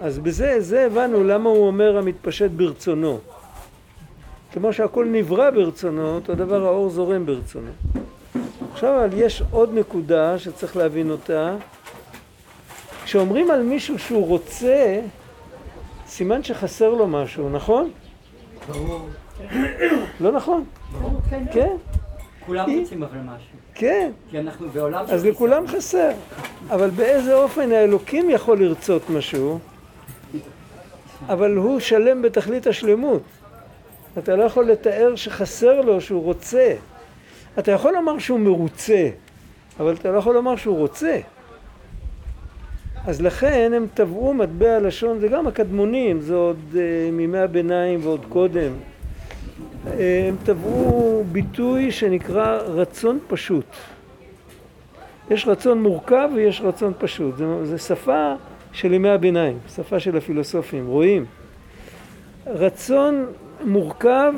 אז בזה, זה הבנו למה הוא אומר המתפשט ברצונו. כמו שהכל נברא ברצונו, אותו דבר האור זורם ברצונו. עכשיו אבל יש עוד נקודה שצריך להבין אותה. כשאומרים על מישהו שהוא רוצה, סימן שחסר לו משהו, נכון? ברור. לא נכון? ברור, כן. כן, כולם היא- רוצים אבל משהו. כן. כי אנחנו בעולם אז לכולם חסר. אבל באיזה אופן האלוקים יכול לרצות משהו, אבל הוא שלם בתכלית השלמות. אתה לא יכול לתאר שחסר לו שהוא רוצה. אתה יכול לומר שהוא מרוצה, אבל אתה לא יכול לומר שהוא רוצה. אז לכן הם טבעו מטבע לשון, זה גם הקדמונים, זה עוד אה, מימי הביניים ועוד קודם. אה, הם טבעו ביטוי שנקרא רצון פשוט. יש רצון מורכב ויש רצון פשוט. זה שפה של ימי הביניים, שפה של הפילוסופים, רואים. רצון מורכב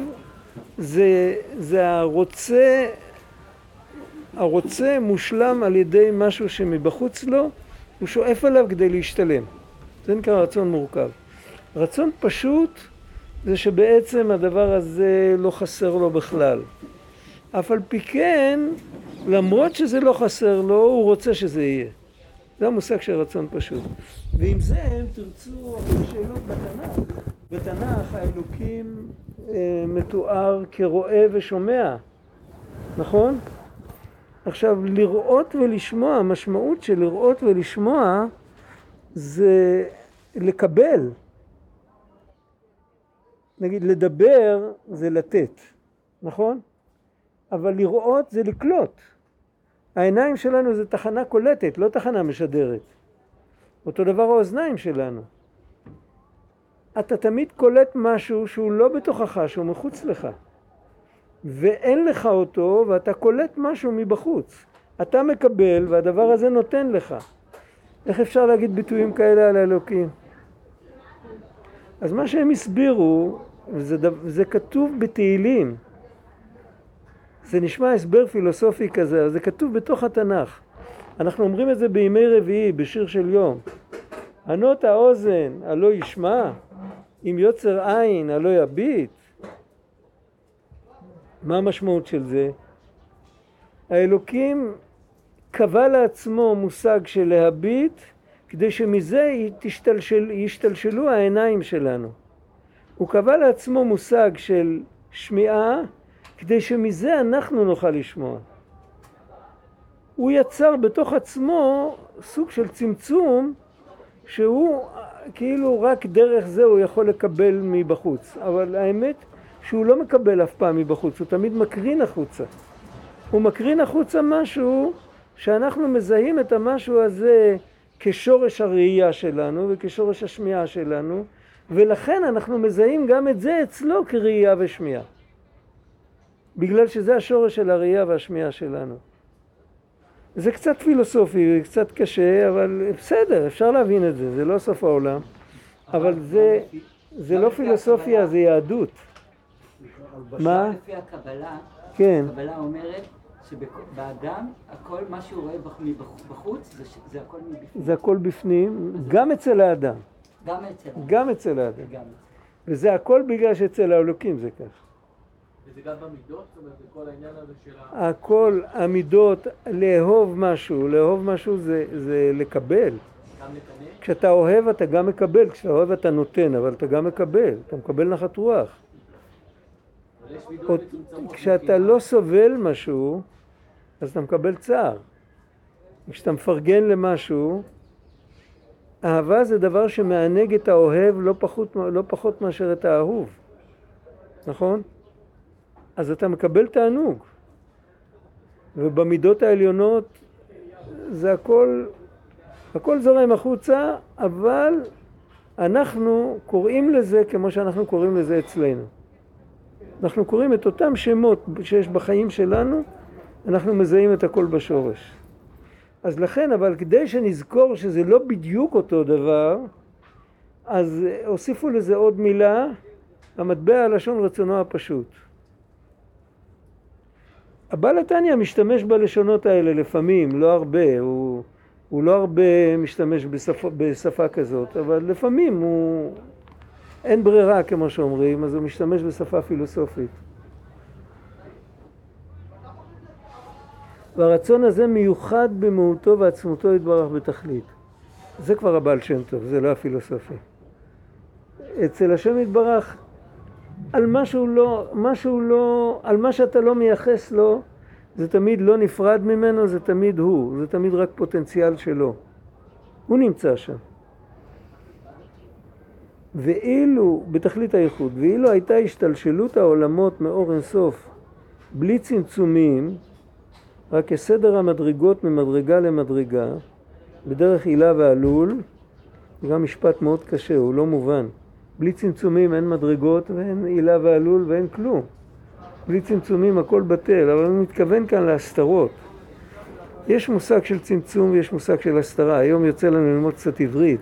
זה, זה הרוצה, הרוצה מושלם על ידי משהו שמבחוץ לו, הוא שואף עליו כדי להשתלם. זה נקרא רצון מורכב. רצון פשוט זה שבעצם הדבר הזה לא חסר לו בכלל. אף על פי כן, למרות שזה לא חסר לו, הוא רוצה שזה יהיה. זה המושג של רצון פשוט. ועם זה אם תרצו שאלות בתנ"ך. בתנ"ך האלוקים אה, מתואר כרואה ושומע, נכון? עכשיו, לראות ולשמוע, המשמעות של לראות ולשמוע זה לקבל. נגיד, לדבר זה לתת, נכון? אבל לראות זה לקלוט. העיניים שלנו זה תחנה קולטת, לא תחנה משדרת. אותו דבר האוזניים שלנו. אתה תמיד קולט משהו שהוא לא בתוכך, שהוא מחוץ לך. ואין לך אותו, ואתה קולט משהו מבחוץ. אתה מקבל, והדבר הזה נותן לך. איך אפשר להגיד ביטויים כאלה על האלוקים? אז מה שהם הסבירו, דו- זה כתוב בתהילים, זה נשמע הסבר פילוסופי כזה, אבל זה כתוב בתוך התנ"ך. אנחנו אומרים את זה בימי רביעי, בשיר של יום. ענות האוזן, הלא ישמע, אם יוצר עין, הלא יביט. מה המשמעות של זה? האלוקים קבע לעצמו מושג של להביט, כדי שמזה תשתלשל, ישתלשלו העיניים שלנו. הוא קבע לעצמו מושג של שמיעה, כדי שמזה אנחנו נוכל לשמוע. הוא יצר בתוך עצמו סוג של צמצום שהוא כאילו רק דרך זה הוא יכול לקבל מבחוץ, אבל האמת שהוא לא מקבל אף פעם מבחוץ, הוא תמיד מקרין החוצה. הוא מקרין החוצה משהו שאנחנו מזהים את המשהו הזה כשורש הראייה שלנו וכשורש השמיעה שלנו, ולכן אנחנו מזהים גם את זה אצלו כראייה ושמיעה. בגלל שזה השורש של הראייה והשמיעה שלנו. זה קצת פילוסופי, קצת קשה, אבל בסדר, אפשר להבין את זה, זה לא סוף העולם. אבל זה, זה לא פילוסופיה, זה יהדות. מה? לפי הקבלה, כן. הקבלה אומרת שבאדם הכל מה שהוא רואה בח- מבח- בחוץ זה זה הכל מבפנים. זה הכל בפנים, גם אצל האדם. גם אצל גם אצל האדם. וזה הכל בגלל שאצל האלוקים זה כך. וזה גם במידות? זאת אומרת, כל העניין הזה של ה... הכל המידות, לאהוב משהו, לאהוב משהו זה, זה לקבל. כשאתה אוהב אתה גם מקבל, כשאתה אוהב אתה נותן, אבל אתה גם מקבל, אתה מקבל נחת רוח. עוד-. כשאתה לא סובל משהו, אז אתה מקבל צער. כשאתה מפרגן למשהו, אהבה זה דבר שמענג את האוהב לא פחות, לא פחות מאשר את האהוב, נכון? אז אתה מקבל תענוג. ובמידות העליונות זה הכל, הכל זורם החוצה, אבל אנחנו קוראים לזה כמו שאנחנו קוראים לזה אצלנו. אנחנו קוראים את אותם שמות שיש בחיים שלנו, אנחנו מזהים את הכל בשורש. אז לכן, אבל כדי שנזכור שזה לא בדיוק אותו דבר, אז הוסיפו לזה עוד מילה, המטבע הלשון רצונו הפשוט. הבעל התניא משתמש בלשונות האלה לפעמים, לא הרבה, הוא הוא לא הרבה משתמש בשפה, בשפה כזאת, אבל לפעמים הוא... אין ברירה, כמו שאומרים, אז הוא משתמש בשפה פילוסופית. והרצון הזה מיוחד במהותו ועצמותו יתברך בתכלית. זה כבר הבעל שם טוב, זה לא הפילוסופי. אצל השם יתברך, על מה שהוא לא, מה שהוא לא, על מה שאתה לא מייחס לו, זה תמיד לא נפרד ממנו, זה תמיד הוא, זה תמיד רק פוטנציאל שלו. הוא נמצא שם. ואילו, בתכלית הייחוד, ואילו הייתה השתלשלות העולמות מאור אינסוף בלי צמצומים, רק כסדר המדרגות ממדרגה למדרגה, בדרך עילה ועלול, זה גם משפט מאוד קשה, הוא לא מובן. בלי צמצומים אין מדרגות ואין עילה ועלול ואין כלום. בלי צמצומים הכל בטל, אבל הוא מתכוון כאן להסתרות. יש מושג של צמצום ויש מושג של הסתרה. היום יוצא לנו ללמוד קצת עברית.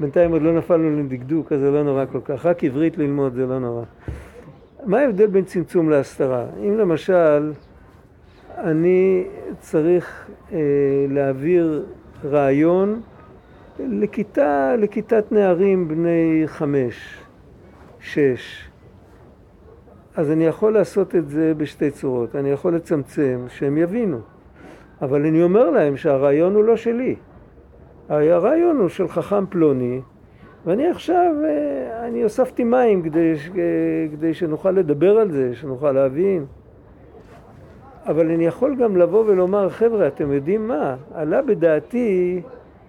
בינתיים עוד לא נפלנו לדקדוק, אז זה לא נורא כל כך. רק עברית ללמוד זה לא נורא. מה ההבדל בין צמצום להסתרה? אם למשל אני צריך אה, להעביר רעיון לכיתה, לכיתת נערים בני חמש, שש, אז אני יכול לעשות את זה בשתי צורות. אני יכול לצמצם, שהם יבינו. אבל אני אומר להם שהרעיון הוא לא שלי. הרעיון הוא של חכם פלוני, ואני עכשיו, אה, אני הוספתי מים כדי, כדי שנוכל לדבר על זה, שנוכל להבין. אבל אני יכול גם לבוא ולומר, חבר'ה, אתם יודעים מה? עלה בדעתי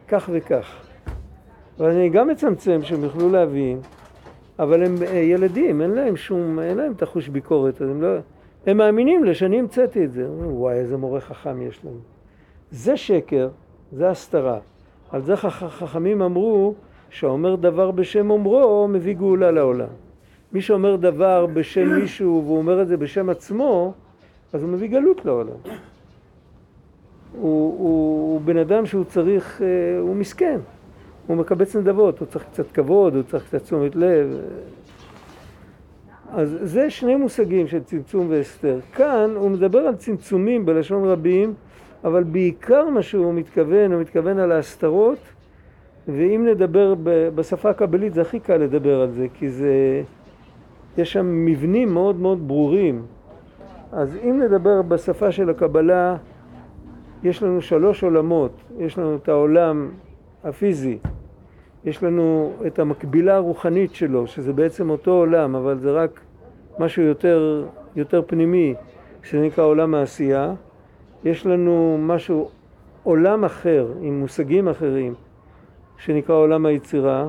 כך וכך. ואני גם מצמצם שהם יוכלו להבין, אבל הם אה, ילדים, אין להם שום, אין להם את החוש ביקורת, הם לא... הם מאמינים לי שאני המצאתי את זה. וואי, איזה מורה חכם יש לנו. זה שקר, זה הסתרה. על זה חכמים אמרו שהאומר דבר בשם אומרו מביא גאולה לעולם. מי שאומר דבר בשם מישהו והוא אומר את זה בשם עצמו, אז הוא מביא גלות לעולם. הוא, הוא בן אדם שהוא צריך, אה, הוא מסכן, הוא מקבץ נדבות, הוא צריך קצת כבוד, הוא צריך קצת תשומת לב. אז זה שני מושגים של צמצום והסתר. כאן הוא מדבר על צמצומים בלשון רבים, אבל בעיקר מה שהוא מתכוון, הוא מתכוון על ההסתרות, ואם נדבר בשפה הקבלית זה הכי קל לדבר על זה, כי זה, יש שם מבנים מאוד מאוד ברורים. אז אם נדבר בשפה של הקבלה, יש לנו שלוש עולמות, יש לנו את העולם הפיזי, יש לנו את המקבילה הרוחנית שלו, שזה בעצם אותו עולם, אבל זה רק משהו יותר, יותר פנימי, שזה נקרא עולם העשייה. יש לנו משהו, עולם אחר, עם מושגים אחרים, שנקרא עולם היצירה.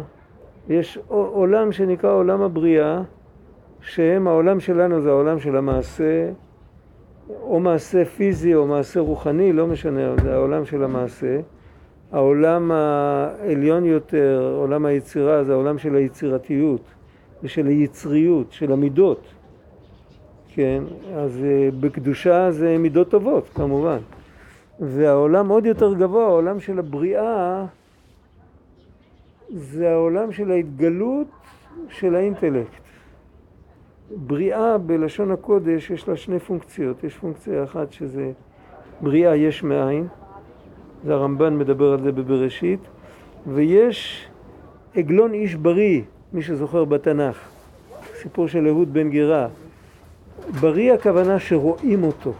יש עולם שנקרא עולם הבריאה, שהם העולם שלנו זה העולם של המעשה, או מעשה פיזי או מעשה רוחני, לא משנה, זה העולם של המעשה. העולם העליון יותר, עולם היצירה, זה העולם של היצירתיות ושל היצריות, של המידות. כן, אז אה, בקדושה זה מידות טובות, כמובן. והעולם עוד יותר גבוה, העולם של הבריאה, זה העולם של ההתגלות של האינטלקט. בריאה בלשון הקודש יש לה שני פונקציות, יש פונקציה אחת שזה בריאה יש מאין, זה הרמב"ן מדבר על זה בבראשית, ויש עגלון איש בריא, מי שזוכר בתנ"ך, סיפור של אהוד בן גירה. בריא הכוונה שרואים אותו,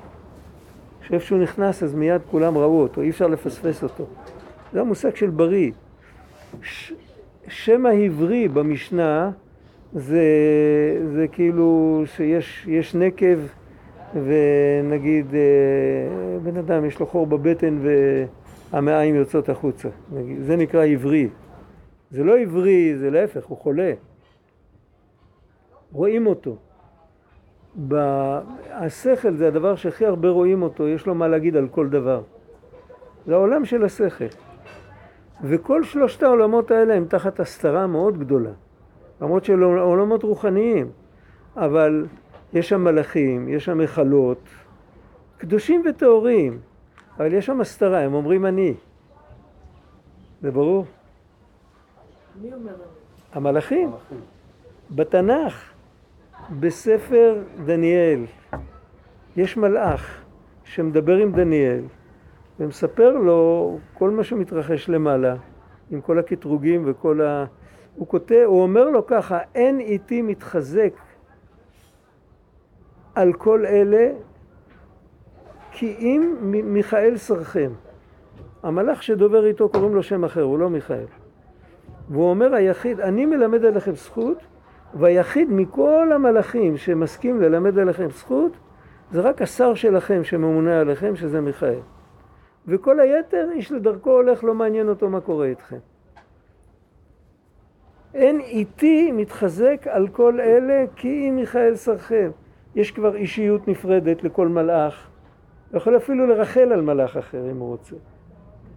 שאיפה שהוא נכנס אז מיד כולם ראו אותו, אי אפשר לפספס אותו. זה המושג של בריא. ש... שם העברי במשנה זה, זה כאילו שיש נקב ונגיד אה, בן אדם יש לו חור בבטן והמעיים יוצאות החוצה, נגיד, זה נקרא עברי. זה לא עברי, זה להפך, הוא חולה. רואים אותו. השכל זה הדבר שהכי הרבה רואים אותו, יש לו מה להגיד על כל דבר. זה העולם של השכל. וכל שלושת העולמות האלה הם תחת הסתרה מאוד גדולה. למרות שאלה עולמות רוחניים, אבל יש שם מלאכים, יש שם היכלות, קדושים וטהורים, אבל יש שם הסתרה, הם אומרים אני. זה ברור? מי אומר? המלאכים. בתנ"ך, בספר דניאל, יש מלאך שמדבר עם דניאל ומספר לו כל מה שמתרחש למעלה, עם כל הקטרוגים וכל ה... הוא כותב, הוא אומר לו ככה, אין איתי מתחזק על כל אלה כי אם מיכאל שרכם. המלאך שדובר איתו קוראים לו שם אחר, הוא לא מיכאל. והוא אומר היחיד, אני מלמד עליכם זכות, והיחיד מכל המלאכים שמסכים ללמד עליכם זכות, זה רק השר שלכם שממונה עליכם, שזה מיכאל. וכל היתר, איש לדרכו הולך, לא מעניין אותו מה קורה איתכם. אין איתי מתחזק על כל אלה כי אם מיכאל שרכם. יש כבר אישיות נפרדת לכל מלאך. הוא יכול אפילו לרחל על מלאך אחר אם הוא רוצה.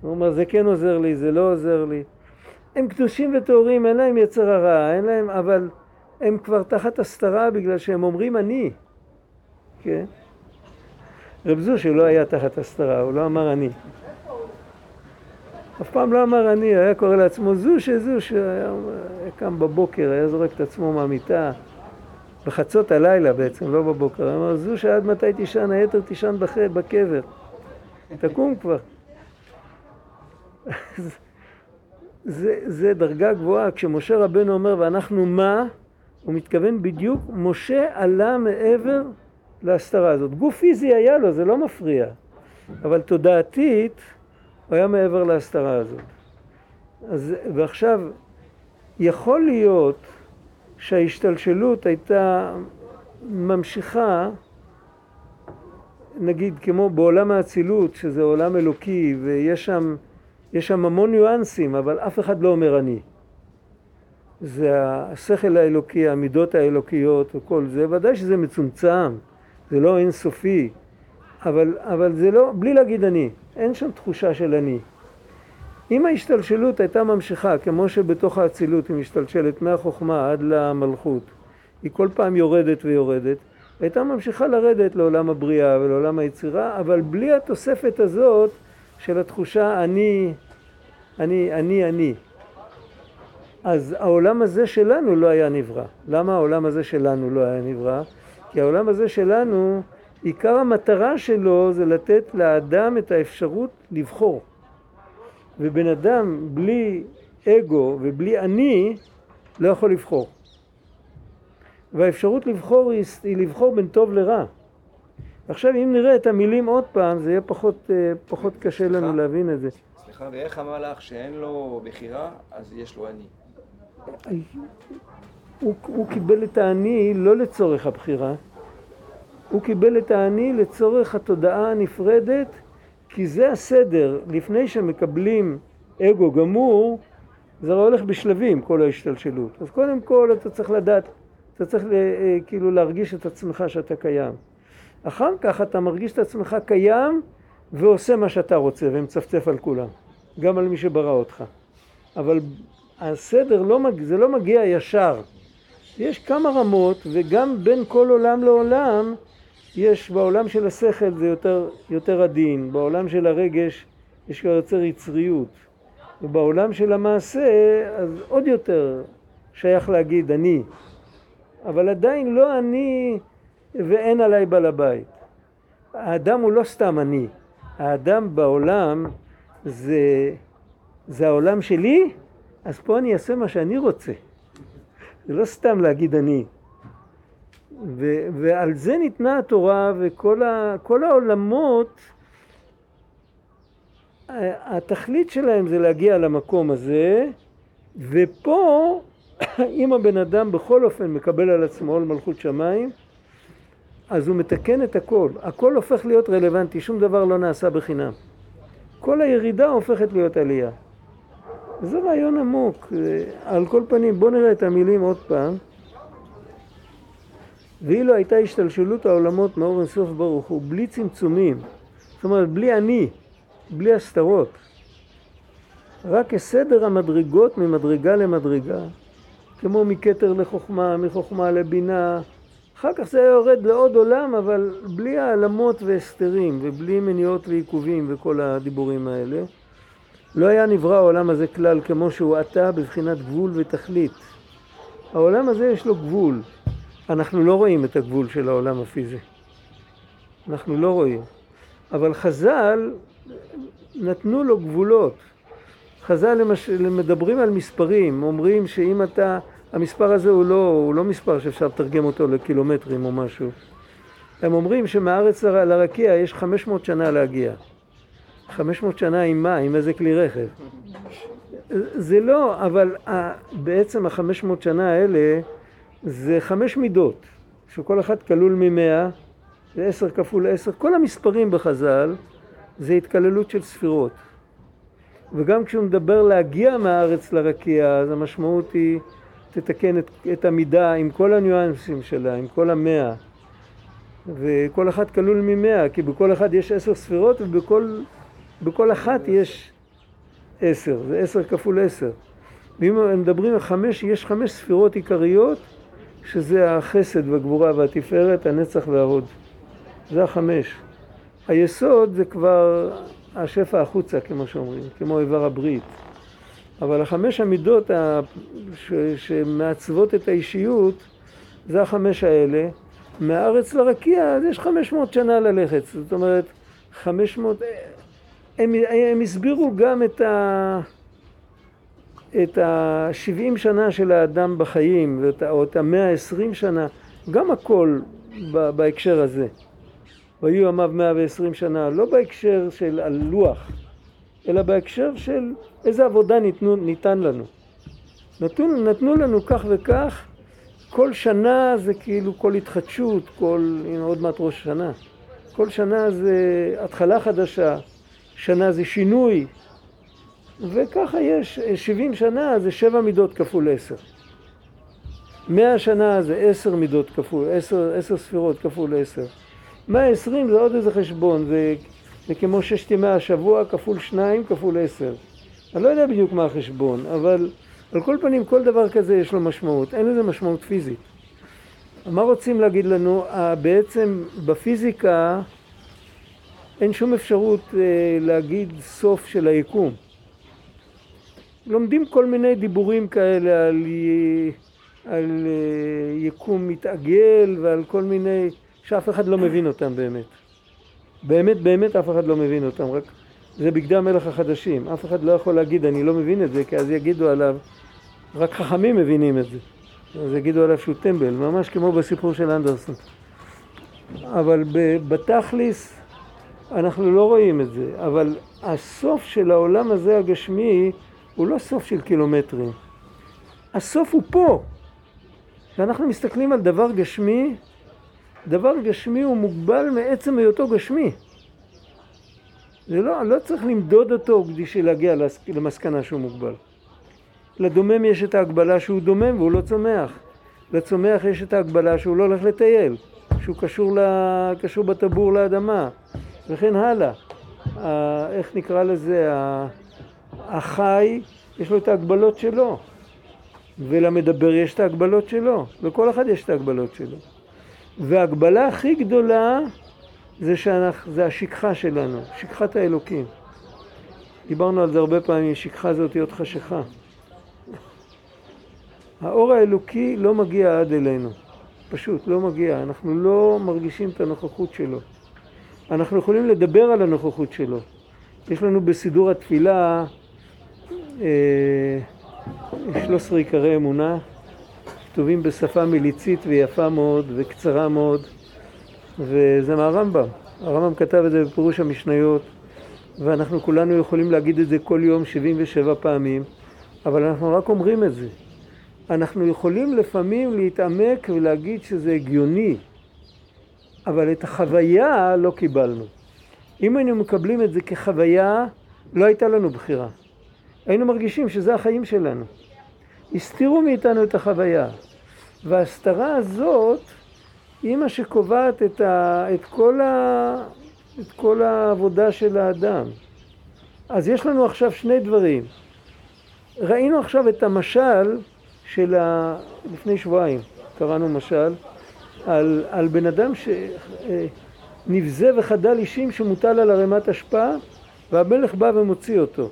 הוא אומר, זה כן עוזר לי, זה לא עוזר לי. הם קדושים וטהורים, אין להם יצר הרע, אין להם, אבל הם כבר תחת הסתרה בגלל שהם אומרים אני. כן? רב זושה לא היה תחת הסתרה, הוא לא אמר אני. אף פעם לא אמר אני, היה קורא לעצמו זושה, זושה, היה, קם בבוקר, היה זורק את עצמו מהמיטה, בחצות הלילה בעצם, לא בבוקר, הוא אמר זושה עד מתי תישן, היתר תישן בקבר, תקום כבר. זה, זה דרגה גבוהה, כשמשה רבנו אומר ואנחנו מה, הוא מתכוון בדיוק, משה עלה מעבר להסתרה הזאת. גוף פיזי היה לו, זה לא מפריע, אבל תודעתית הוא היה מעבר להסתרה הזאת. אז, ועכשיו, יכול להיות שההשתלשלות הייתה ממשיכה, נגיד כמו בעולם האצילות, שזה עולם אלוקי, ויש שם, שם המון ניואנסים, אבל אף אחד לא אומר אני. זה השכל האלוקי, המידות האלוקיות וכל זה, ודאי שזה מצומצם, זה לא אינסופי, אבל, אבל זה לא, בלי להגיד אני, אין שם תחושה של אני. אם ההשתלשלות הייתה ממשיכה, כמו שבתוך האצילות היא משתלשלת מהחוכמה עד למלכות, היא כל פעם יורדת ויורדת, הייתה ממשיכה לרדת לעולם הבריאה ולעולם היצירה, אבל בלי התוספת הזאת של התחושה אני, אני, אני, אני. אז העולם הזה שלנו לא היה נברא. למה העולם הזה שלנו לא היה נברא? כי העולם הזה שלנו, עיקר המטרה שלו זה לתת לאדם את האפשרות לבחור. ובן אדם בלי אגו ובלי אני לא יכול לבחור. והאפשרות לבחור היא, היא לבחור בין טוב לרע. עכשיו אם נראה את המילים עוד פעם זה יהיה פחות, אה, פחות קשה לנו סליחה? להבין את זה. סליחה, ואיך המלאך שאין לו בחירה אז יש לו אני? הוא, הוא קיבל את האני לא לצורך הבחירה, הוא קיבל את האני לצורך התודעה הנפרדת כי זה הסדר, לפני שמקבלים אגו גמור, זה הולך בשלבים כל ההשתלשלות. אז קודם כל אתה צריך לדעת, אתה צריך אה, כאילו להרגיש את עצמך שאתה קיים. אחר כך אתה מרגיש את עצמך קיים ועושה מה שאתה רוצה ומצפצף על כולם, גם על מי שברא אותך. אבל הסדר, לא, זה לא מגיע ישר. יש כמה רמות וגם בין כל עולם לעולם יש בעולם של השכל זה יותר, יותר עדין, בעולם של הרגש יש כבר יותר יצריות, ובעולם של המעשה אז עוד יותר שייך להגיד אני, אבל עדיין לא אני ואין עליי בעל הבית. האדם הוא לא סתם אני, האדם בעולם זה, זה העולם שלי, אז פה אני אעשה מה שאני רוצה. זה לא סתם להגיד אני. ו, ועל זה ניתנה התורה וכל ה, העולמות, התכלית שלהם זה להגיע למקום הזה, ופה אם הבן אדם בכל אופן מקבל על עצמו עול מלכות שמיים, אז הוא מתקן את הכל. הכל הופך להיות רלוונטי, שום דבר לא נעשה בחינם. כל הירידה הופכת להיות עלייה. זה רעיון עמוק. על כל פנים, בואו נראה את המילים עוד פעם. ואילו הייתה השתלשלות העולמות מאור אינסוף ברוך הוא בלי צמצומים, זאת אומרת בלי אני, בלי הסתרות, רק כסדר המדרגות ממדרגה למדרגה, כמו מכתר לחוכמה, מחוכמה לבינה, אחר כך זה היה יורד לעוד עולם, אבל בלי העלמות והסתרים, ובלי מניעות ועיכובים וכל הדיבורים האלה. לא היה נברא העולם הזה כלל כמו שהוא עתה בבחינת גבול ותכלית. העולם הזה יש לו גבול, אנחנו לא רואים את הגבול של העולם הפיזי. אנחנו לא רואים. אבל חז"ל נתנו לו גבולות. חז"ל למש... מדברים על מספרים, אומרים שאם אתה, המספר הזה הוא לא, הוא לא מספר שאפשר לתרגם אותו לקילומטרים או משהו. הם אומרים שמארץ לרקיע יש 500 שנה להגיע. 500 שנה עם מה? עם איזה כלי רכב? זה לא, אבל בעצם ה-500 שנה האלה זה חמש מידות, שכל אחת כלול ממאה, זה עשר כפול עשר, כל המספרים בחז"ל זה התקללות של ספירות. וגם כשהוא מדבר להגיע מהארץ לרקיע, אז המשמעות היא תתקן את, את המידה עם כל הניואנסים שלה, עם כל המאה. וכל אחת כלול ממאה, כי בכל אחד יש עשר ספירות ובכל בכל אחת יש עשר, זה עשר כפול עשר. ואם מדברים על חמש, יש חמש ספירות עיקריות, שזה החסד והגבורה והתפארת, הנצח וההוד. זה החמש. היסוד זה כבר השפע החוצה, כמו שאומרים, כמו איבר הברית. אבל החמש המידות ה- ש- שמעצבות את האישיות, זה החמש האלה. מהארץ לרקיע, אז יש 500 שנה ללכת. זאת אומרת, 500... הם, הם הסבירו גם את ה... את ה-70 שנה של האדם בחיים, או את ה-120 שנה, גם הכל בהקשר הזה. והיו ימיו 120 שנה, לא בהקשר של הלוח, אלא בהקשר של איזה עבודה ניתנו, ניתן לנו. נתנו, נתנו לנו כך וכך, כל שנה זה כאילו כל התחדשות, כל, הנה עוד מעט ראש שנה. כל שנה זה התחלה חדשה, שנה זה שינוי, וככה יש, 70 שנה זה שבע מידות כפול עשר. מאה שנה זה עשר מידות כפול, עשר, עשר ספירות כפול עשר. מאה עשרים זה עוד איזה חשבון, זה, זה כמו ששת ימי השבוע כפול שניים כפול עשר. אני לא יודע בדיוק מה החשבון, אבל על כל פנים כל דבר כזה יש לו משמעות, אין לזה משמעות פיזית. מה רוצים להגיד לנו? בעצם בפיזיקה אין שום אפשרות אה, להגיד סוף של היקום. לומדים כל מיני דיבורים כאלה על, י- על אה, יקום מתעגל ועל כל מיני, שאף אחד לא מבין אותם באמת. באמת באמת אף אחד לא מבין אותם, רק זה בגדי המלך החדשים. אף אחד לא יכול להגיד אני לא מבין את זה, כי אז יגידו עליו, רק חכמים מבינים את זה. אז יגידו עליו שהוא טמבל, ממש כמו בסיפור של אנדרסון. אבל ב- בתכליס אנחנו לא רואים את זה, אבל הסוף של העולם הזה הגשמי הוא לא סוף של קילומטרים. הסוף הוא פה. כשאנחנו מסתכלים על דבר גשמי, דבר גשמי הוא מוגבל מעצם היותו גשמי. זה לא, לא צריך למדוד אותו בשביל להגיע למסקנה שהוא מוגבל. לדומם יש את ההגבלה שהוא דומם והוא לא צומח. לצומח יש את ההגבלה שהוא לא הולך לטייל, שהוא קשור, ל... קשור בטבור לאדמה, וכן הלאה. איך נקרא לזה? החי, יש לו את ההגבלות שלו, ולמדבר יש את ההגבלות שלו, לכל אחד יש את ההגבלות שלו. וההגבלה הכי גדולה זה, שאנחנו, זה השכחה שלנו, שכחת האלוקים. דיברנו על זה הרבה פעמים, שכחה זה אותיות חשיכה. האור האלוקי לא מגיע עד אלינו, פשוט לא מגיע, אנחנו לא מרגישים את הנוכחות שלו. אנחנו יכולים לדבר על הנוכחות שלו. יש לנו בסידור התפילה 13 עיקרי אמונה, כתובים בשפה מליצית ויפה מאוד וקצרה מאוד, וזה מהרמב"ם. הרמב"ם כתב את זה בפירוש המשניות, ואנחנו כולנו יכולים להגיד את זה כל יום 77 פעמים, אבל אנחנו רק אומרים את זה. אנחנו יכולים לפעמים להתעמק ולהגיד שזה הגיוני, אבל את החוויה לא קיבלנו. אם היינו מקבלים את זה כחוויה, לא הייתה לנו בחירה. היינו מרגישים שזה החיים שלנו. הסתירו מאיתנו את החוויה. וההסתרה הזאת היא מה שקובעת את, ה, את, כל ה, את כל העבודה של האדם. אז יש לנו עכשיו שני דברים. ראינו עכשיו את המשל של ה... לפני שבועיים קראנו משל על, על בן אדם שנבזה וחדל אישים שמוטל על ערימת אשפה והמלך בא ומוציא אותו.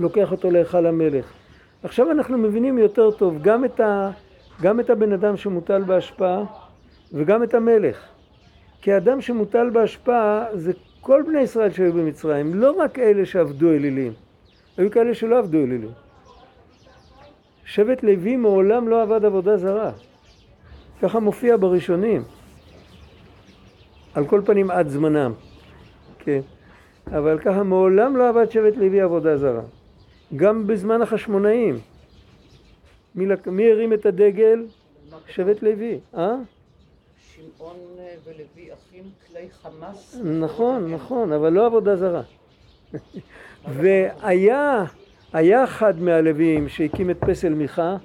לוקח אותו להיכל המלך. עכשיו אנחנו מבינים יותר טוב גם את, ה, גם את הבן אדם שמוטל בהשפעה וגם את המלך. כי האדם שמוטל בהשפעה זה כל בני ישראל שהיו במצרים, לא רק אלה שעבדו אלילים, היו כאלה שלא עבדו אלילים. שבט לוי מעולם לא עבד עבודה זרה. ככה מופיע בראשונים. על כל פנים עד זמנם, כן. אבל ככה מעולם לא עבד שבט לוי עבודה זרה. גם בזמן החשמונאים. מי, לק- מי הרים את הדגל? שבט לוי, אה? שמעון אה, ולוי אחים כלי חמאס. נכון, נכון, אבל לא עבודה זרה. והיה היה אחד מהלוויים שהקים את פסל מיכה,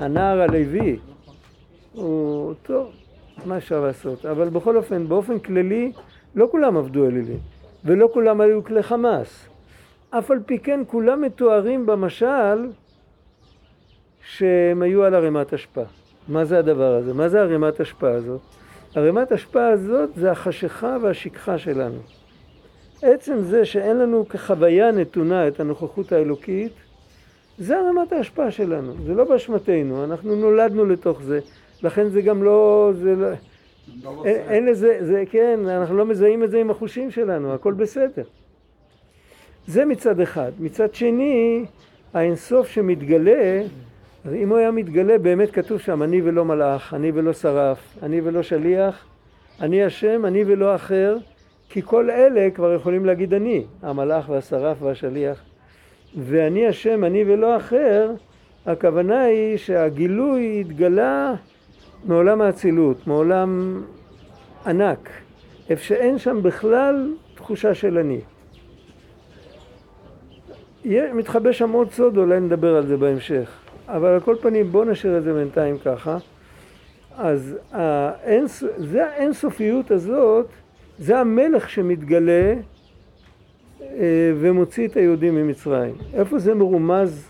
הנער הלוי, הוא טוב, מה אפשר לעשות? אבל בכל אופן, באופן כללי, לא כולם עבדו אלילים, ולא כולם היו כלי חמאס. אף על פי כן, כולם מתוארים במשל שהם היו על ערימת אשפה. מה זה הדבר הזה? מה זה ערימת אשפה הזאת? ערימת אשפה הזאת זה החשיכה והשכחה שלנו. עצם זה שאין לנו כחוויה נתונה את הנוכחות האלוקית, זה ערימת ההשפעה שלנו, זה לא באשמתנו, אנחנו נולדנו לתוך זה, לכן זה גם לא, זה לא, אין, אין לזה, זה כן, אנחנו לא מזהים את זה עם החושים שלנו, הכל בסדר. זה מצד אחד. מצד שני, האינסוף שמתגלה, אז אם הוא היה מתגלה, באמת כתוב שם, אני ולא מלאך, אני ולא שרף, אני ולא שליח, אני השם, אני ולא אחר, כי כל אלה כבר יכולים להגיד אני, המלאך והשרף והשליח. ואני השם, אני ולא אחר, הכוונה היא שהגילוי התגלה מעולם האצילות, מעולם ענק, איפה שאין שם בכלל תחושה של אני. מתחבא שם עוד סוד, אולי נדבר על זה בהמשך. אבל על כל פנים בואו נשאיר את זה בינתיים ככה. אז האינס, זה האינסופיות הזאת, זה המלך שמתגלה אה, ומוציא את היהודים ממצרים. איפה זה מרומז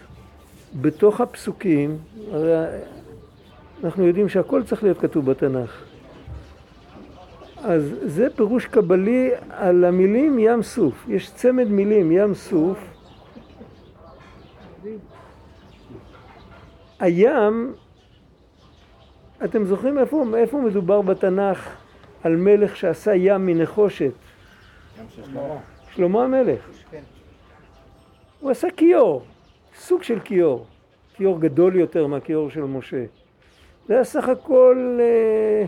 בתוך הפסוקים? הרי אנחנו יודעים שהכל צריך להיות כתוב בתנ"ך. אז זה פירוש קבלי על המילים ים סוף. יש צמד מילים ים סוף. הים, אתם זוכרים איפה, איפה מדובר בתנ"ך על מלך שעשה ים מנחושת? שלמה המלך. כן. הוא עשה כיור, סוג של כיור, כיור גדול יותר מהכיור של משה. זה היה סך הכל, אה,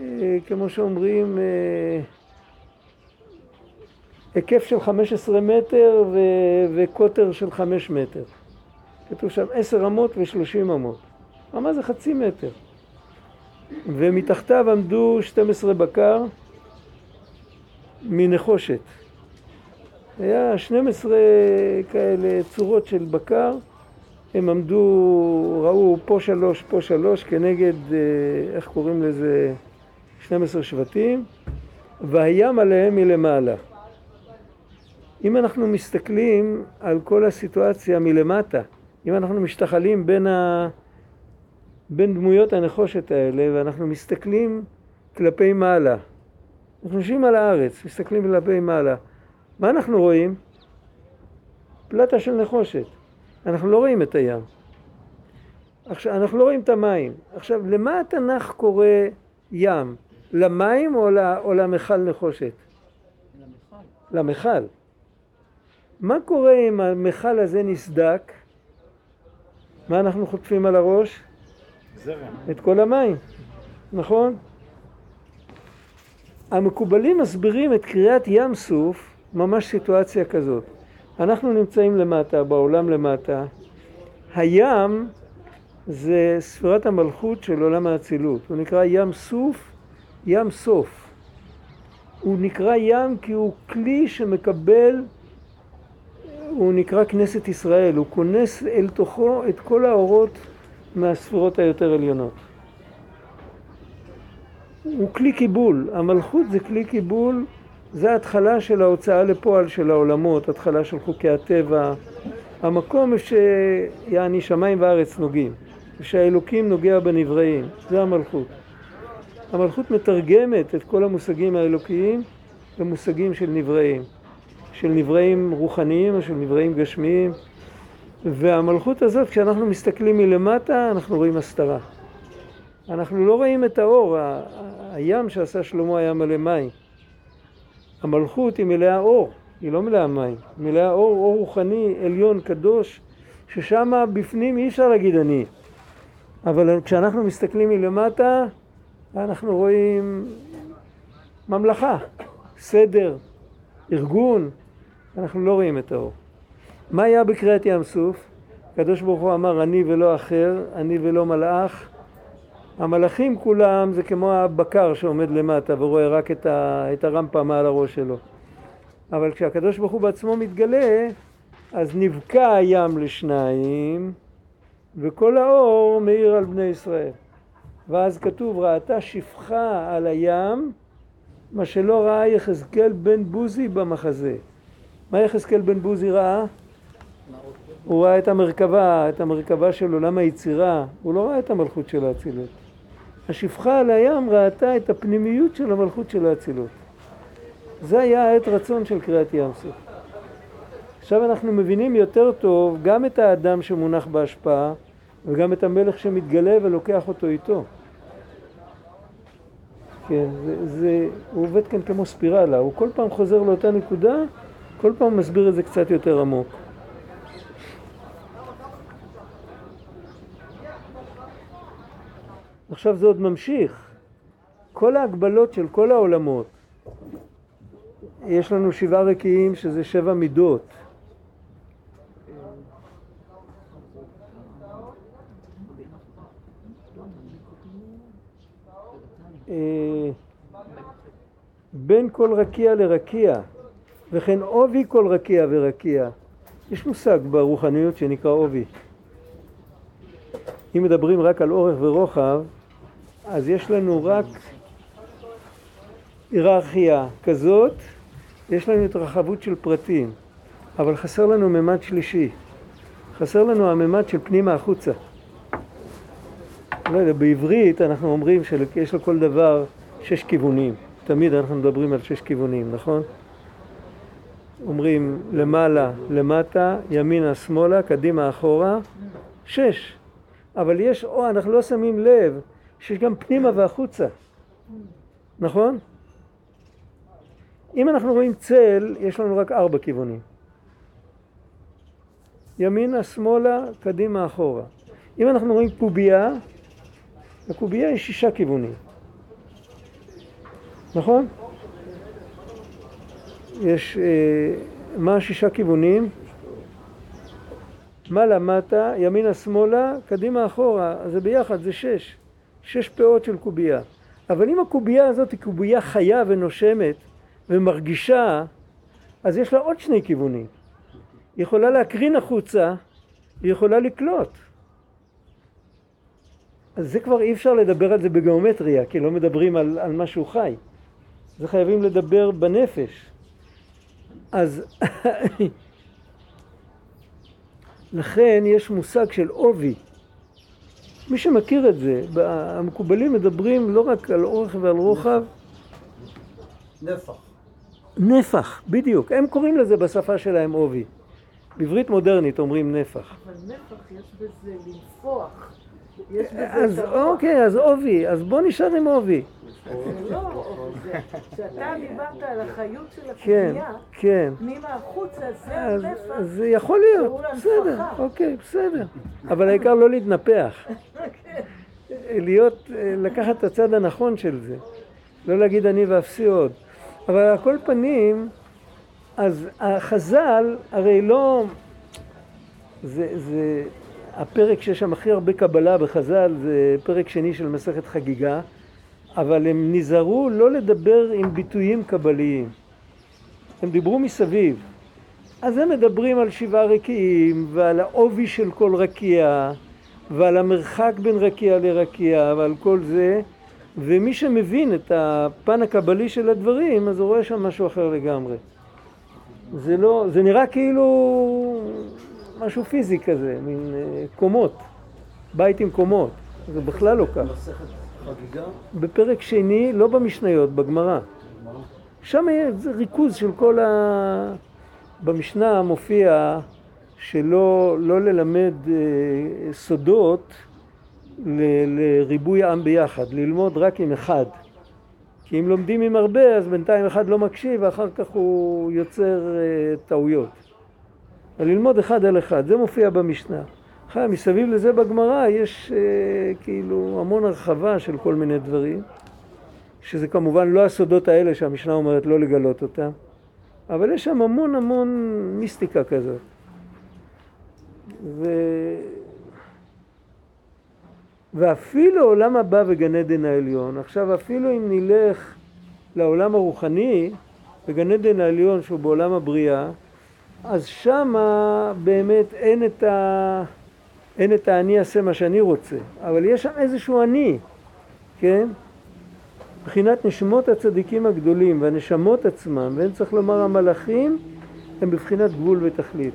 אה, כמו שאומרים, אה, היקף של 15 מטר ו- וקוטר של 5 מטר. כתוב שם 10 אמות ו-30 אמות. מה זה חצי מטר? ומתחתיו עמדו 12 בקר מנחושת. היה 12 כאלה צורות של בקר, הם עמדו, ראו פה שלוש, פה שלוש, כנגד, אה, איך קוראים לזה, 12 שבטים, והים עליהם מלמעלה. אם אנחנו מסתכלים על כל הסיטואציה מלמטה, אם אנחנו משתחלים בין, ה... בין דמויות הנחושת האלה ואנחנו מסתכלים כלפי מעלה, אנחנו יושבים על הארץ, מסתכלים כלפי מעלה, מה אנחנו רואים? פלטה של נחושת. אנחנו לא רואים את הים. עכשיו, אנחנו לא רואים את המים. עכשיו, למה התנ"ך קורא ים? למים או, ל... או למכל נחושת? למכל. למכל. מה קורה אם המכל הזה נסדק? מה אנחנו חוטפים על הראש? זרם. את כל המים, נכון? המקובלים מסבירים את קריאת ים סוף ממש סיטואציה כזאת. אנחנו נמצאים למטה, בעולם למטה. הים זה ספירת המלכות של עולם האצילות. הוא נקרא ים סוף, ים סוף. הוא נקרא ים כי הוא כלי שמקבל, הוא נקרא כנסת ישראל, הוא כונס אל תוכו את כל האורות מהספירות היותר עליונות. הוא כלי קיבול, המלכות זה כלי קיבול, זה ההתחלה של ההוצאה לפועל של העולמות, התחלה של חוקי הטבע, המקום שיעני שמיים וארץ נוגעים, שהאלוקים נוגע בנבראים, זה המלכות. המלכות מתרגמת את כל המושגים האלוקיים למושגים של נבראים, של נבראים רוחניים או של נבראים גשמיים, והמלכות הזאת, כשאנחנו מסתכלים מלמטה, אנחנו רואים הסתרה. אנחנו לא רואים את האור, ה- הים שעשה שלמה היה מלא מים. המלכות היא מלאה אור, היא לא מלאה מים, מלאה אור, אור רוחני, עליון, קדוש, ששם בפנים אי אפשר להגיד אני. אבל כשאנחנו מסתכלים מלמטה, אנחנו רואים ממלכה, סדר, ארגון, אנחנו לא רואים את האור. מה היה בקריאת ים סוף? הקדוש ברוך הוא אמר אני ולא אחר, אני ולא מלאך. המלאכים כולם זה כמו הבקר שעומד למטה ורואה רק את, ה, את הרמפה מעל הראש שלו. אבל כשהקדוש ברוך הוא בעצמו מתגלה, אז נבקע הים לשניים, וכל האור מאיר על בני ישראל. ואז כתוב ראתה שפחה על הים, מה שלא ראה יחזקאל בן בוזי במחזה. מה יחזקאל בן בוזי ראה? הוא ראה את המרכבה, את המרכבה של עולם היצירה, הוא לא ראה את המלכות של האצילות. השפחה על הים ראתה את הפנימיות של המלכות של האצילות. זה היה העת רצון של קריאת ים סוף. עכשיו אנחנו מבינים יותר טוב גם את האדם שמונח בהשפעה וגם את המלך שמתגלה ולוקח אותו איתו. כן, זה, זה, הוא עובד כאן כמו ספירלה, הוא כל פעם חוזר לאותה נקודה, כל פעם מסביר את זה קצת יותר עמוק. עכשיו זה עוד ממשיך. כל ההגבלות של כל העולמות, יש לנו שבעה רקיעים שזה שבע מידות. אה, בין כל רקיע לרקיע, וכן עובי כל רקיע ורקיע. יש מושג ברוחניות שנקרא עובי. אם מדברים רק על אורך ורוחב, אז יש לנו רק היררכיה כזאת, יש לנו התרחבות של פרטים, אבל חסר לנו ממד שלישי. חסר לנו הממד של פנימה החוצה. לא יודע, בעברית אנחנו אומרים שיש לכל דבר שש כיוונים. תמיד אנחנו מדברים על שש כיוונים, נכון? אומרים למעלה, למטה, ימינה, שמאלה, קדימה, אחורה, שש. אבל יש, או אנחנו לא שמים לב שיש גם פנימה והחוצה, נכון? אם אנחנו רואים צל, יש לנו רק ארבע כיוונים. ימינה, שמאלה, קדימה, אחורה. אם אנחנו רואים קובייה, לקובייה יש שישה כיוונים. נכון? יש, אה, מה השישה כיוונים? מעלה מטה, ימינה שמאלה, קדימה אחורה, זה ביחד, זה שש. שש פאות של קובייה. אבל אם הקובייה הזאת היא קובייה חיה ונושמת ומרגישה, אז יש לה עוד שני כיוונים. היא יכולה להקרין החוצה, היא יכולה לקלוט. אז זה כבר אי אפשר לדבר על זה בגיאומטריה, כי לא מדברים על, על משהו חי. זה חייבים לדבר בנפש. אז לכן יש מושג של עובי. מי שמכיר את זה, המקובלים מדברים לא רק על אורך ועל רוחב. נפח. נפח, בדיוק. הם קוראים לזה בשפה שלהם עובי. בעברית מודרנית אומרים נפח. אבל נפח יש בזה לנפוח. יש בזה אז. אוקיי, אז עובי. אז בוא נשאר עם עובי. לא, כשאתה דיברת על החיות של כן, הקובייה, כן. פנימה החוצה זה. אז זה יכול להיות, בסדר. אוקיי, בסדר. אבל העיקר לא להתנפח. להיות, אה, לקחת את הצד הנכון של זה. לא להגיד אני ואפסי עוד. אבל על כל פנים, אז החז"ל הרי לא... זה, זה... הפרק שיש שם הכי הרבה קבלה בחז"ל זה פרק שני של מסכת חגיגה, אבל הם נזהרו לא לדבר עם ביטויים קבליים. הם דיברו מסביב. אז הם מדברים על שבעה רקיעים ועל העובי של כל רקיע ועל המרחק בין רקיע לרקיע ועל כל זה ומי שמבין את הפן הקבלי של הדברים אז הוא רואה שם משהו אחר לגמרי. זה לא, זה נראה כאילו משהו פיזי כזה, מין אה, קומות, בית עם קומות, זה בכלל לא כך. חגיגה. בפרק שני, לא במשניות, בגמרא. שם איזה ריכוז של כל ה... במשנה מופיע שלא לא ללמד אה, סודות ל, לריבוי עם ביחד, ללמוד רק עם אחד. כי אם לומדים עם הרבה אז בינתיים אחד לא מקשיב ואחר כך הוא יוצר אה, טעויות. ללמוד אחד על אחד, זה מופיע במשנה. אחר מסביב לזה בגמרא יש אה, כאילו המון הרחבה של כל מיני דברים, שזה כמובן לא הסודות האלה שהמשנה אומרת לא לגלות אותם, אבל יש שם המון המון מיסטיקה כזאת. ו... ואפילו עולם הבא וגן עדן העליון, עכשיו אפילו אם נלך לעולם הרוחני, בגן עדן העליון שהוא בעולם הבריאה, אז שמה באמת אין את, ה... אין את האני אעשה מה שאני רוצה, אבל יש שם איזשהו אני, כן? מבחינת נשמות הצדיקים הגדולים והנשמות עצמם, ואין צריך לומר המלאכים, הם בבחינת גבול ותכלית.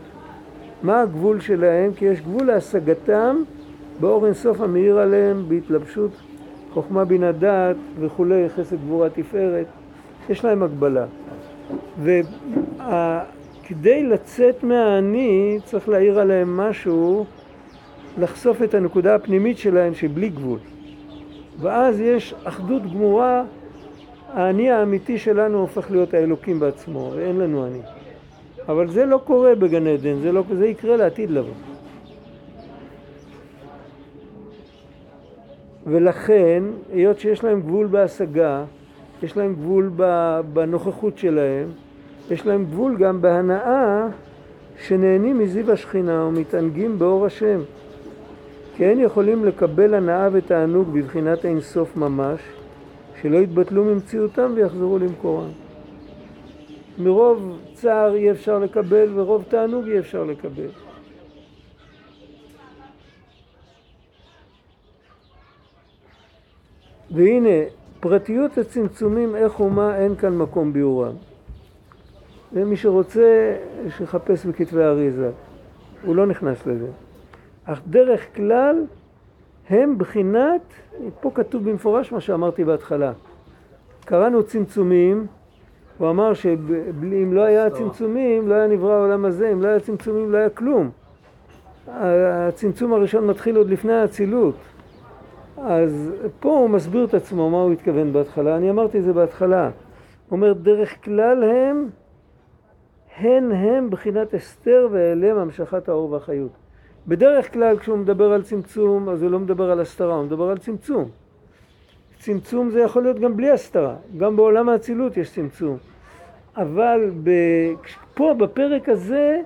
מה הגבול שלהם? כי יש גבול להשגתם באור אינסוף המאיר עליהם, בהתלבשות חוכמה בינה דעת וכולי, חסד גבורה תפארת, יש להם הגבלה. וכדי לצאת מהאני צריך להעיר עליהם משהו, לחשוף את הנקודה הפנימית שלהם שבלי גבול. ואז יש אחדות גמורה, האני האמיתי שלנו הופך להיות האלוקים בעצמו, ואין לנו אני. אבל זה לא קורה בגן עדן, זה, לא, זה יקרה לעתיד לבוא. ולכן, היות שיש להם גבול בהשגה, יש להם גבול בנוכחות שלהם, יש להם גבול גם בהנאה שנהנים מזיו השכינה ומתענגים באור השם. כי אין יכולים לקבל הנאה ותענוג בבחינת אין סוף ממש, שלא יתבטלו ממציאותם ויחזרו למקורם. מרוב צער אי אפשר לקבל ורוב תענוג אי אפשר לקבל. והנה, פרטיות הצמצומים איך ומה אין כאן מקום ביאורם. ומי שרוצה, שיחפש בכתבי אריזה. הוא לא נכנס לזה. אך דרך כלל הם בחינת, פה כתוב במפורש מה שאמרתי בהתחלה. קראנו צמצומים, הוא אמר שאם לא היה צמצומים, לא היה נברא העולם הזה, אם לא היה צמצומים לא היה כלום. הצמצום הראשון מתחיל עוד לפני האצילות. אז פה הוא מסביר את עצמו, מה הוא התכוון בהתחלה. אני אמרתי את זה בהתחלה. הוא אומר, דרך כלל הם, הן הם בחינת אסתר ואליהם המשכת האור והחיות. בדרך כלל כשהוא מדבר על צמצום, אז הוא לא מדבר על הסתרה, הוא מדבר על צמצום. צמצום זה יכול להיות גם בלי הסתרה, גם בעולם האצילות יש צמצום. אבל ב... פה בפרק הזה,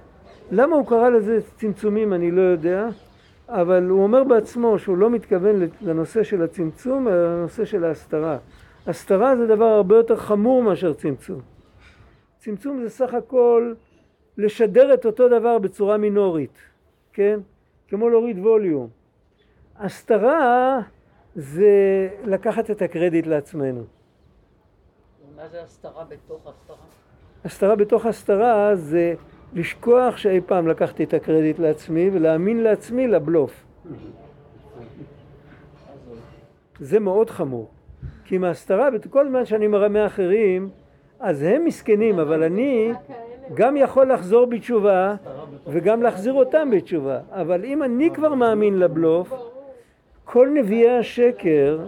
למה הוא קרא לזה צמצומים אני לא יודע, אבל הוא אומר בעצמו שהוא לא מתכוון לנושא של הצמצום, אלא לנושא של ההסתרה. הסתרה זה דבר הרבה יותר חמור מאשר צמצום. צמצום זה סך הכל לשדר את אותו דבר בצורה מינורית, כן? כמו להוריד ווליום. הסתרה זה לקחת את הקרדיט לעצמנו. מה זה הסתרה בתוך הסתרה? הסתרה בתוך הסתרה זה לשכוח שאי פעם לקחתי את הקרדיט לעצמי ולהאמין לעצמי לבלוף. זה מאוד חמור. כי עם ההסתרה, כל זמן שאני מרמה אחרים, אז הם מסכנים, אבל אני גם יכול לחזור בתשובה וגם להחזיר אותם בתשובה. אבל אם אני כבר מאמין לבלוף, כל נביאי השקר,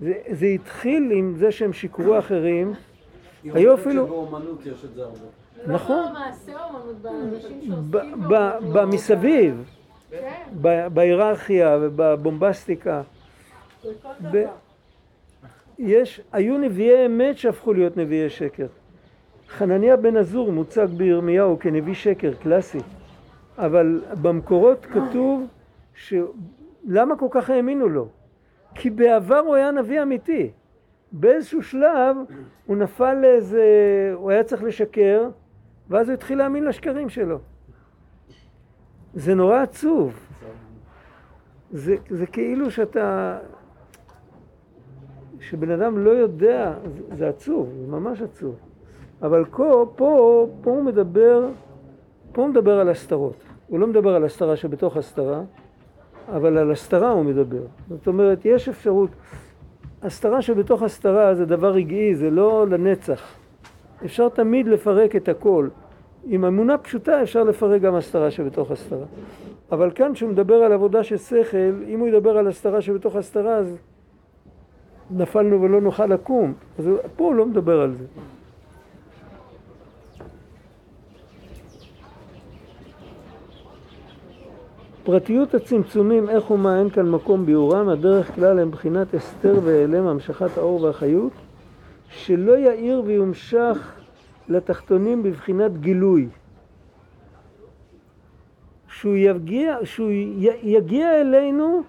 זה, זה התחיל עם זה שהם שיקרו אחרים, היו אפילו... באומנות יש את זה הרבה. נכון. לא אומנות באנשים שעוסקים במסביב, כן, ב- בהיררכיה ובבומבסטיקה. יש, היו נביאי אמת שהפכו להיות נביאי שקר. חנניה בן עזור מוצג בירמיהו כנביא שקר קלאסי, אבל במקורות כתוב ש... למה כל כך האמינו לו? כי בעבר הוא היה נביא אמיתי. באיזשהו שלב הוא נפל לאיזה... הוא היה צריך לשקר, ואז הוא התחיל להאמין לשקרים שלו. זה נורא עצוב. זה, זה כאילו שאתה... שבן אדם לא יודע, זה, זה עצוב, זה ממש עצוב. אבל פה, פה, פה הוא מדבר, פה הוא מדבר על הסתרות. הוא לא מדבר על הסתרה שבתוך הסתרה, אבל על הסתרה הוא מדבר. זאת אומרת, יש אפשרות, הסתרה שבתוך הסתרה זה דבר רגעי, זה לא לנצח. אפשר תמיד לפרק את הכל. עם אמונה פשוטה אפשר לפרק גם הסתרה שבתוך הסתרה. אבל כאן כשהוא מדבר על עבודה של שכל, אם הוא ידבר על הסתרה שבתוך הסתרה, אז נפלנו ולא נוכל לקום. אז פה הוא לא מדבר על זה. פרטיות הצמצומים, איך ומה אין כאן מקום ביאורם, הדרך כלל הם בחינת הסתר והיעלם, המשכת האור והחיות, שלא יאיר ויומשך לתחתונים בבחינת גילוי. שהוא יגיע, שהוא יגיע אלינו,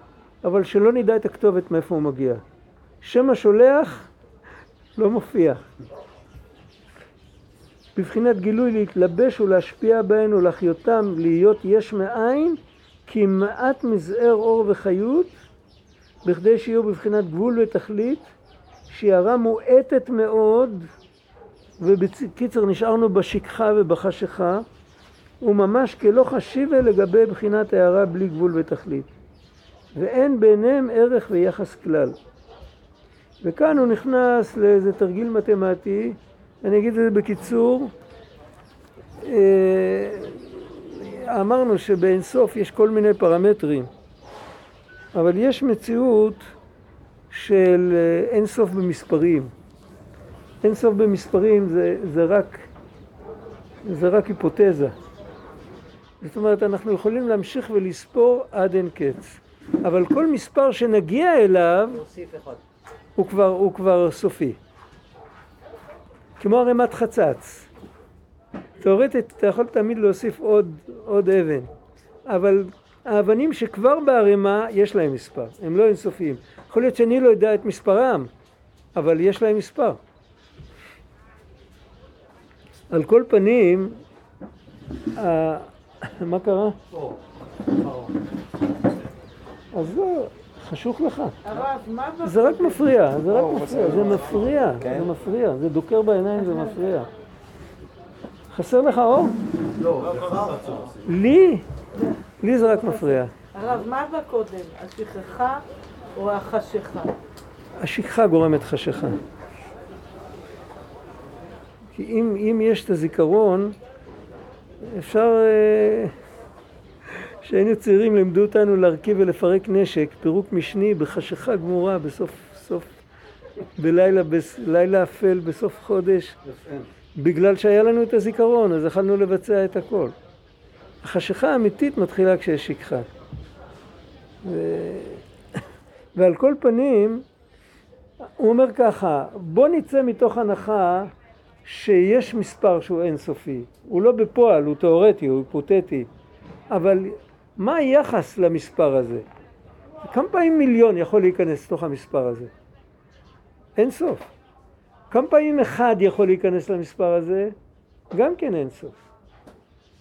אבל שלא נדע את הכתובת מאיפה הוא מגיע. שם השולח לא מופיע. בבחינת גילוי להתלבש ולהשפיע בהן ולהחיותם להיות יש מאין כי מעט מזער אור וחיות בכדי שיהיו בבחינת גבול ותכלית שהיא הרע מועטת מאוד ובקיצר נשארנו בשכחה ובחשיכה וממש כלא חשיבה לגבי בחינת הערה בלי גבול ותכלית. ואין ביניהם ערך ויחס כלל. וכאן הוא נכנס לאיזה תרגיל מתמטי אני אגיד את זה בקיצור אה, אמרנו שבאינסוף יש כל מיני פרמטרים, אבל יש מציאות של אה, אינסוף במספרים. אינסוף במספרים זה, זה, רק, זה רק היפותזה. זאת אומרת, אנחנו יכולים להמשיך ולספור עד אין קץ. אבל כל מספר שנגיע אליו. הוא כבר, הוא כבר סופי. כמו ערימת חצץ. תאורטית אתה יכול תמיד להוסיף עוד, עוד אבן, אבל האבנים שכבר בערימה יש להם מספר, הם לא אינסופיים. יכול להיות שאני לא יודע את מספרם, אבל יש להם מספר. על כל פנים, ה- מה קרה? אז לא, חשוך לך. זה רק מפריע, זה רק מפריע, זה. מפריע. זה מפריע, זה דוקר בעיניים, זה מפריע. חסר לך אור? לא. לי? לי זה רק מפריע. הרב, מה בא קודם? השכחה או החשיכה? השכחה גורמת חשיכה. כי אם, אם יש את הזיכרון, אפשר... אה, כשהיינו צעירים לימדו אותנו להרכיב ולפרק נשק, פירוק משני בחשיכה גמורה בסוף, סוף, בלילה, בלילה אפל בסוף חודש, בגלל שהיה לנו את הזיכרון, אז יכלנו לבצע את הכל. החשיכה האמיתית מתחילה כשיש שכחה. ו... ועל כל פנים, הוא אומר ככה, בוא נצא מתוך הנחה שיש מספר שהוא אינסופי. הוא לא בפועל, הוא תיאורטי, הוא היפותטי. אבל מה היחס למספר הזה? כמה פעמים מיליון יכול להיכנס לתוך המספר הזה? אין סוף. כמה פעמים אחד יכול להיכנס למספר הזה? גם כן אין סוף.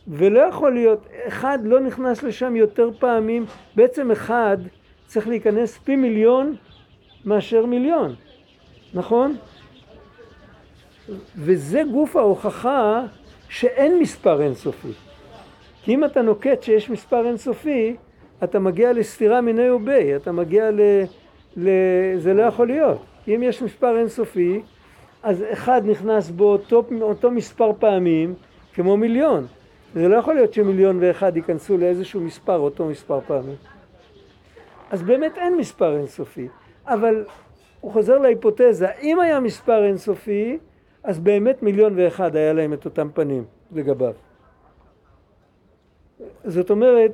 ולא יכול להיות, אחד לא נכנס לשם יותר פעמים, בעצם אחד צריך להיכנס פי מיליון מאשר מיליון, נכון? וזה גוף ההוכחה שאין מספר אינסופי. כי אם אתה נוקט שיש מספר אינסופי, אתה מגיע לסתירה מיני ובי, אתה מגיע ל... ל... זה לא יכול להיות. אם יש מספר אינסופי, אז אחד נכנס בו אותו, אותו מספר פעמים כמו מיליון. זה לא יכול להיות שמיליון ואחד ייכנסו לאיזשהו מספר אותו מספר פעמים. אז באמת אין מספר אינסופי. אבל הוא חוזר להיפותזה, אם היה מספר אינסופי, אז באמת מיליון ואחד היה להם את אותם פנים לגביו. זאת אומרת,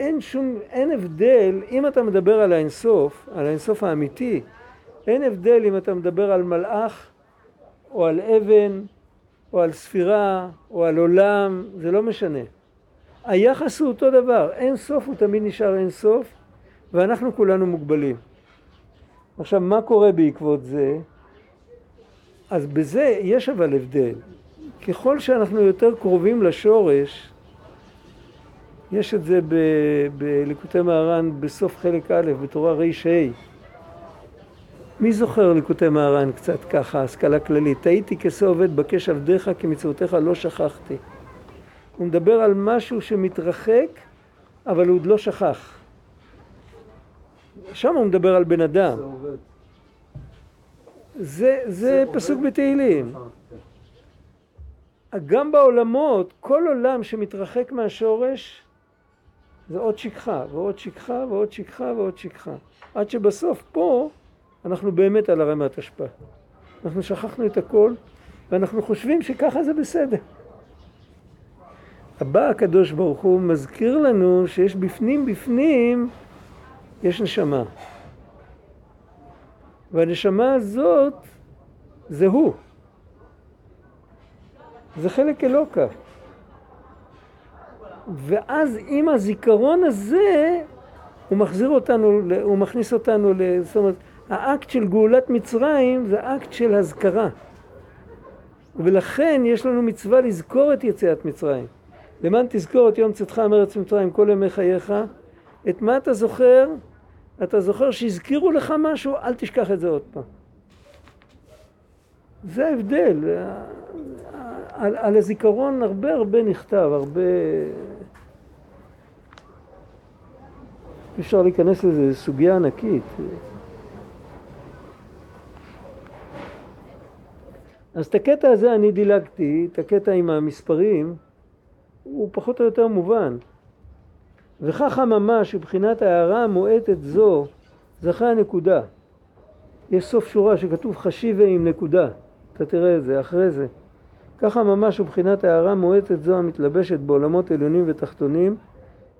אין שום, אין הבדל, אם אתה מדבר על האינסוף, על האינסוף האמיתי, אין הבדל אם אתה מדבר על מלאך, או על אבן, או על ספירה, או על עולם, זה לא משנה. היחס הוא אותו דבר, אין סוף הוא תמיד נשאר אין סוף, ואנחנו כולנו מוגבלים. עכשיו, מה קורה בעקבות זה? אז בזה יש אבל הבדל. ככל שאנחנו יותר קרובים לשורש, יש את זה בליקוטי מהר"ן בסוף חלק א', בתורה ר"ה. מי זוכר ליקוטי מהר"ן קצת ככה, השכלה כללית? הייתי כשה עובד בקש עבדיך כי מצוותיך לא שכחתי. הוא מדבר על משהו שמתרחק, אבל הוא עוד לא שכח. שם הוא מדבר על בן אדם. זה. זה, פסוק. בתהילים. גם בעולמות, כל עולם שמתרחק מהשורש זה עוד שכחה, ועוד שכחה, ועוד שכחה, ועוד שכחה. עד שבסוף פה אנחנו באמת על הרמת אשפה. אנחנו שכחנו את הכל, ואנחנו חושבים שככה זה בסדר. הבא הקדוש ברוך הוא מזכיר לנו שיש בפנים בפנים, יש נשמה. והנשמה הזאת זה הוא. זה חלק אלוקה. ואז עם הזיכרון הזה, הוא מחזיר אותנו, הוא מכניס אותנו, זאת אומרת, האקט של גאולת מצרים זה אקט של הזכרה. ולכן יש לנו מצווה לזכור את יציאת מצרים. למען תזכור את יום צאתך מארץ מצרים כל ימי חייך. את מה אתה זוכר? אתה זוכר שהזכירו לך משהו, אל תשכח את זה עוד פעם. זה ההבדל. על, על הזיכרון הרבה הרבה נכתב, הרבה... אפשר להיכנס לזה, סוגיה ענקית. אז את הקטע הזה אני דילגתי, את הקטע עם המספרים, הוא פחות או יותר מובן. וככה ממש, מבחינת ההערה המועטת זו, אחרי הנקודה. יש סוף שורה שכתוב חשיבה עם נקודה. אתה תראה את זה, אחרי זה. ככה ממש מבחינת הערה מועטת זו המתלבשת בעולמות עליונים ותחתונים,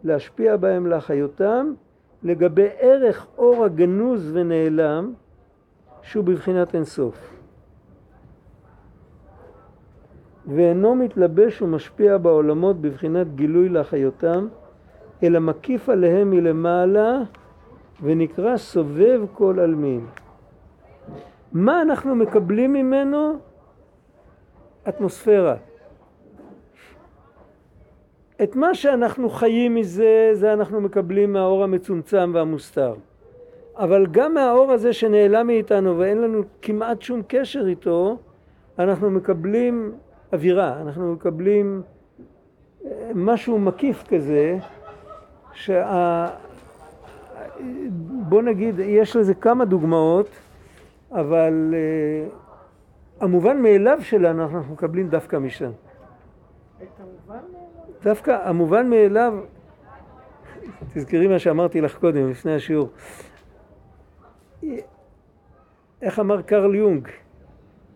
להשפיע בהם להחיותם, לגבי ערך אור הגנוז ונעלם, שהוא בבחינת אינסוף. ואינו מתלבש ומשפיע בעולמות בבחינת גילוי להחיותם, אלא מקיף עליהם מלמעלה ונקרא סובב כל עלמין. מה אנחנו מקבלים ממנו? אטמוספירה. את מה שאנחנו חיים מזה, זה אנחנו מקבלים מהאור המצומצם והמוסתר. אבל גם מהאור הזה שנעלם מאיתנו ואין לנו כמעט שום קשר איתו, אנחנו מקבלים אווירה, אנחנו מקבלים אה, משהו מקיף כזה, שה... בוא נגיד, יש לזה כמה דוגמאות, אבל uh, המובן מאליו שלנו אנחנו מקבלים דווקא משם. את המובן מאליו? דווקא המובן מאליו, תזכרי מה שאמרתי לך קודם, לפני השיעור. איך אמר קרל יונג?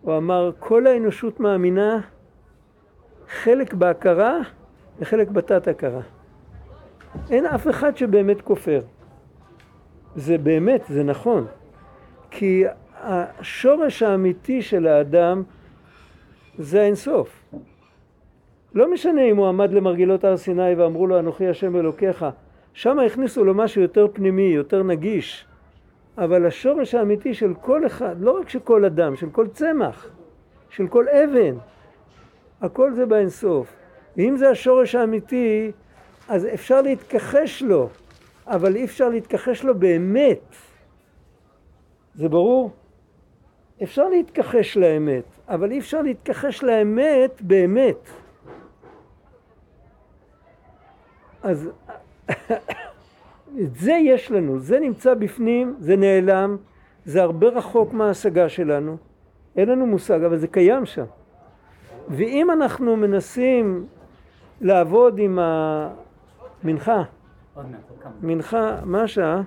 הוא אמר, כל האנושות מאמינה חלק בהכרה וחלק בתת הכרה. אין אף אחד שבאמת כופר. זה באמת, זה נכון. כי השורש האמיתי של האדם זה האינסוף. לא משנה אם הוא עמד למרגילות הר סיני ואמרו לו אנוכי השם אלוקיך, שם הכניסו לו משהו יותר פנימי, יותר נגיש. אבל השורש האמיתי של כל אחד, לא רק של כל אדם, של כל צמח, של כל אבן, הכל זה באינסוף. ואם זה השורש האמיתי, אז אפשר להתכחש לו, אבל אי אפשר להתכחש לו באמת. זה ברור? אפשר להתכחש לאמת, אבל אי אפשר להתכחש לאמת באמת. אז את זה יש לנו, זה נמצא בפנים, זה נעלם, זה הרבה רחוק מההשגה שלנו, אין לנו מושג, אבל זה קיים שם. ואם אנחנו מנסים לעבוד עם המנחה, מנחה, מה השעה?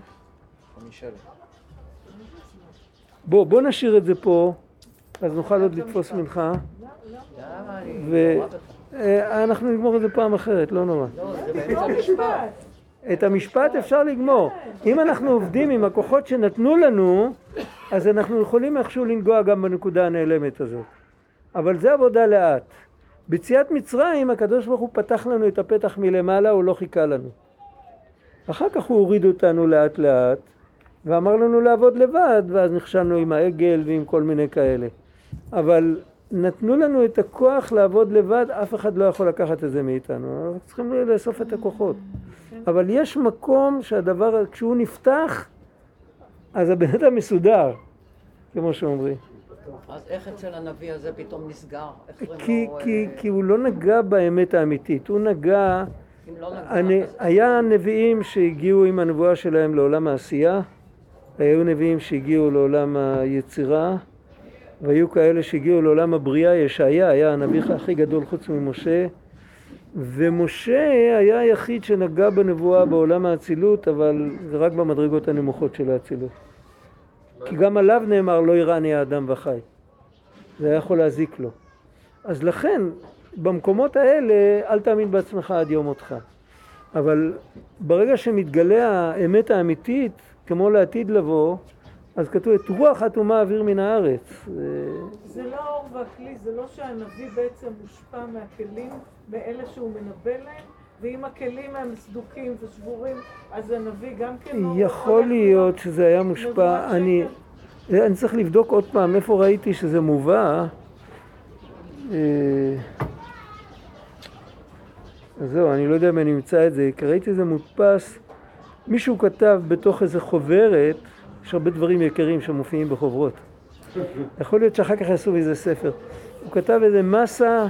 בוא, בוא נשאיר את זה פה, אז נוכל עוד לתפוס מנחה. ואנחנו נגמור את זה פעם אחרת, לא נורא. את המשפט אפשר לגמור. אם אנחנו עובדים עם הכוחות שנתנו לנו, אז אנחנו יכולים איכשהו לנגוע גם בנקודה הנעלמת הזאת. אבל זה עבודה לאט. ביציאת מצרים הקדוש ברוך הוא פתח לנו את הפתח מלמעלה, הוא לא חיכה לנו. אחר כך הוא הוריד אותנו לאט לאט ואמר לנו לעבוד לבד, ואז נכשלנו עם העגל ועם כל מיני כאלה. אבל נתנו לנו את הכוח לעבוד לבד, אף אחד לא יכול לקחת את זה מאיתנו. אנחנו צריכים לאסוף את הכוחות. אבל יש מקום שהדבר, כשהוא נפתח, אז הבן אדם מסודר, כמו שאומרים. אז איך אצל הנביא הזה פתאום נסגר? כי, לא, כי, אה... כי הוא לא נגע באמת האמיתית, הוא נגע... לא נגע. אז... היה נביאים שהגיעו עם הנבואה שלהם לעולם העשייה, היו נביאים שהגיעו לעולם היצירה, והיו כאלה שהגיעו לעולם הבריאה, ישעיה היה הנביא הכי גדול חוץ ממשה, ומשה היה היחיד שנגע בנבואה בעולם האצילות, אבל זה רק במדרגות הנמוכות של האצילות. כי גם עליו נאמר לא יראני האדם וחי. זה היה יכול להזיק לו. אז לכן, במקומות האלה, אל תאמין בעצמך עד יום מותך. אבל ברגע שמתגלה האמת האמיתית, כמו לעתיד לבוא, אז כתוב את רוח אטומה אוויר מן הארץ. זה לא האור והכלי, זה לא שהנביא בעצם מושפע מהכלים, מאלה שהוא מנבא להם, ואם הכלים הם סדוקים ושבורים, אז הנביא גם כן לא... יכול הולך להיות שזה היה מושפע, אני, אני צריך לבדוק עוד פעם איפה ראיתי שזה מובא. אה, אז זהו, אני לא יודע אם אני אמצא את זה, כי ראיתי את זה מודפס, מישהו כתב בתוך איזה חוברת, יש הרבה דברים יקרים שמופיעים בחוברות. יכול להיות שאחר כך יעשו איזה ספר. הוא כתב איזה מסה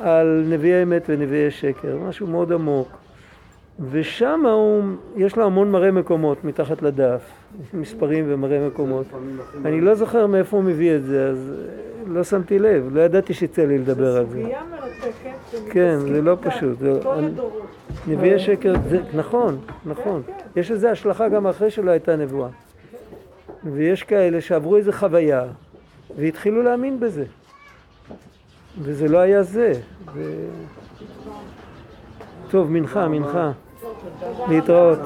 על נביאי אמת ונביאי שקר, משהו מאוד עמוק. ושם יש לו המון מראה מקומות מתחת לדף, מספרים ומראה מקומות. אני לא זוכר מאיפה הוא מביא את זה, אז לא שמתי לב, לא ידעתי שיצא לי לדבר על זה. סוגיה מרתקת, כן, זה לא פשוט, כל הדורות. נביאי שקר, נכון, נכון. כן, יש לזה השלכה גם אחרי שלא הייתה נבואה. ויש כאלה שעברו איזו חוויה והתחילו להאמין בזה. וזה לא היה זה. זה... טוב, מנחה, מנחה. להתראות.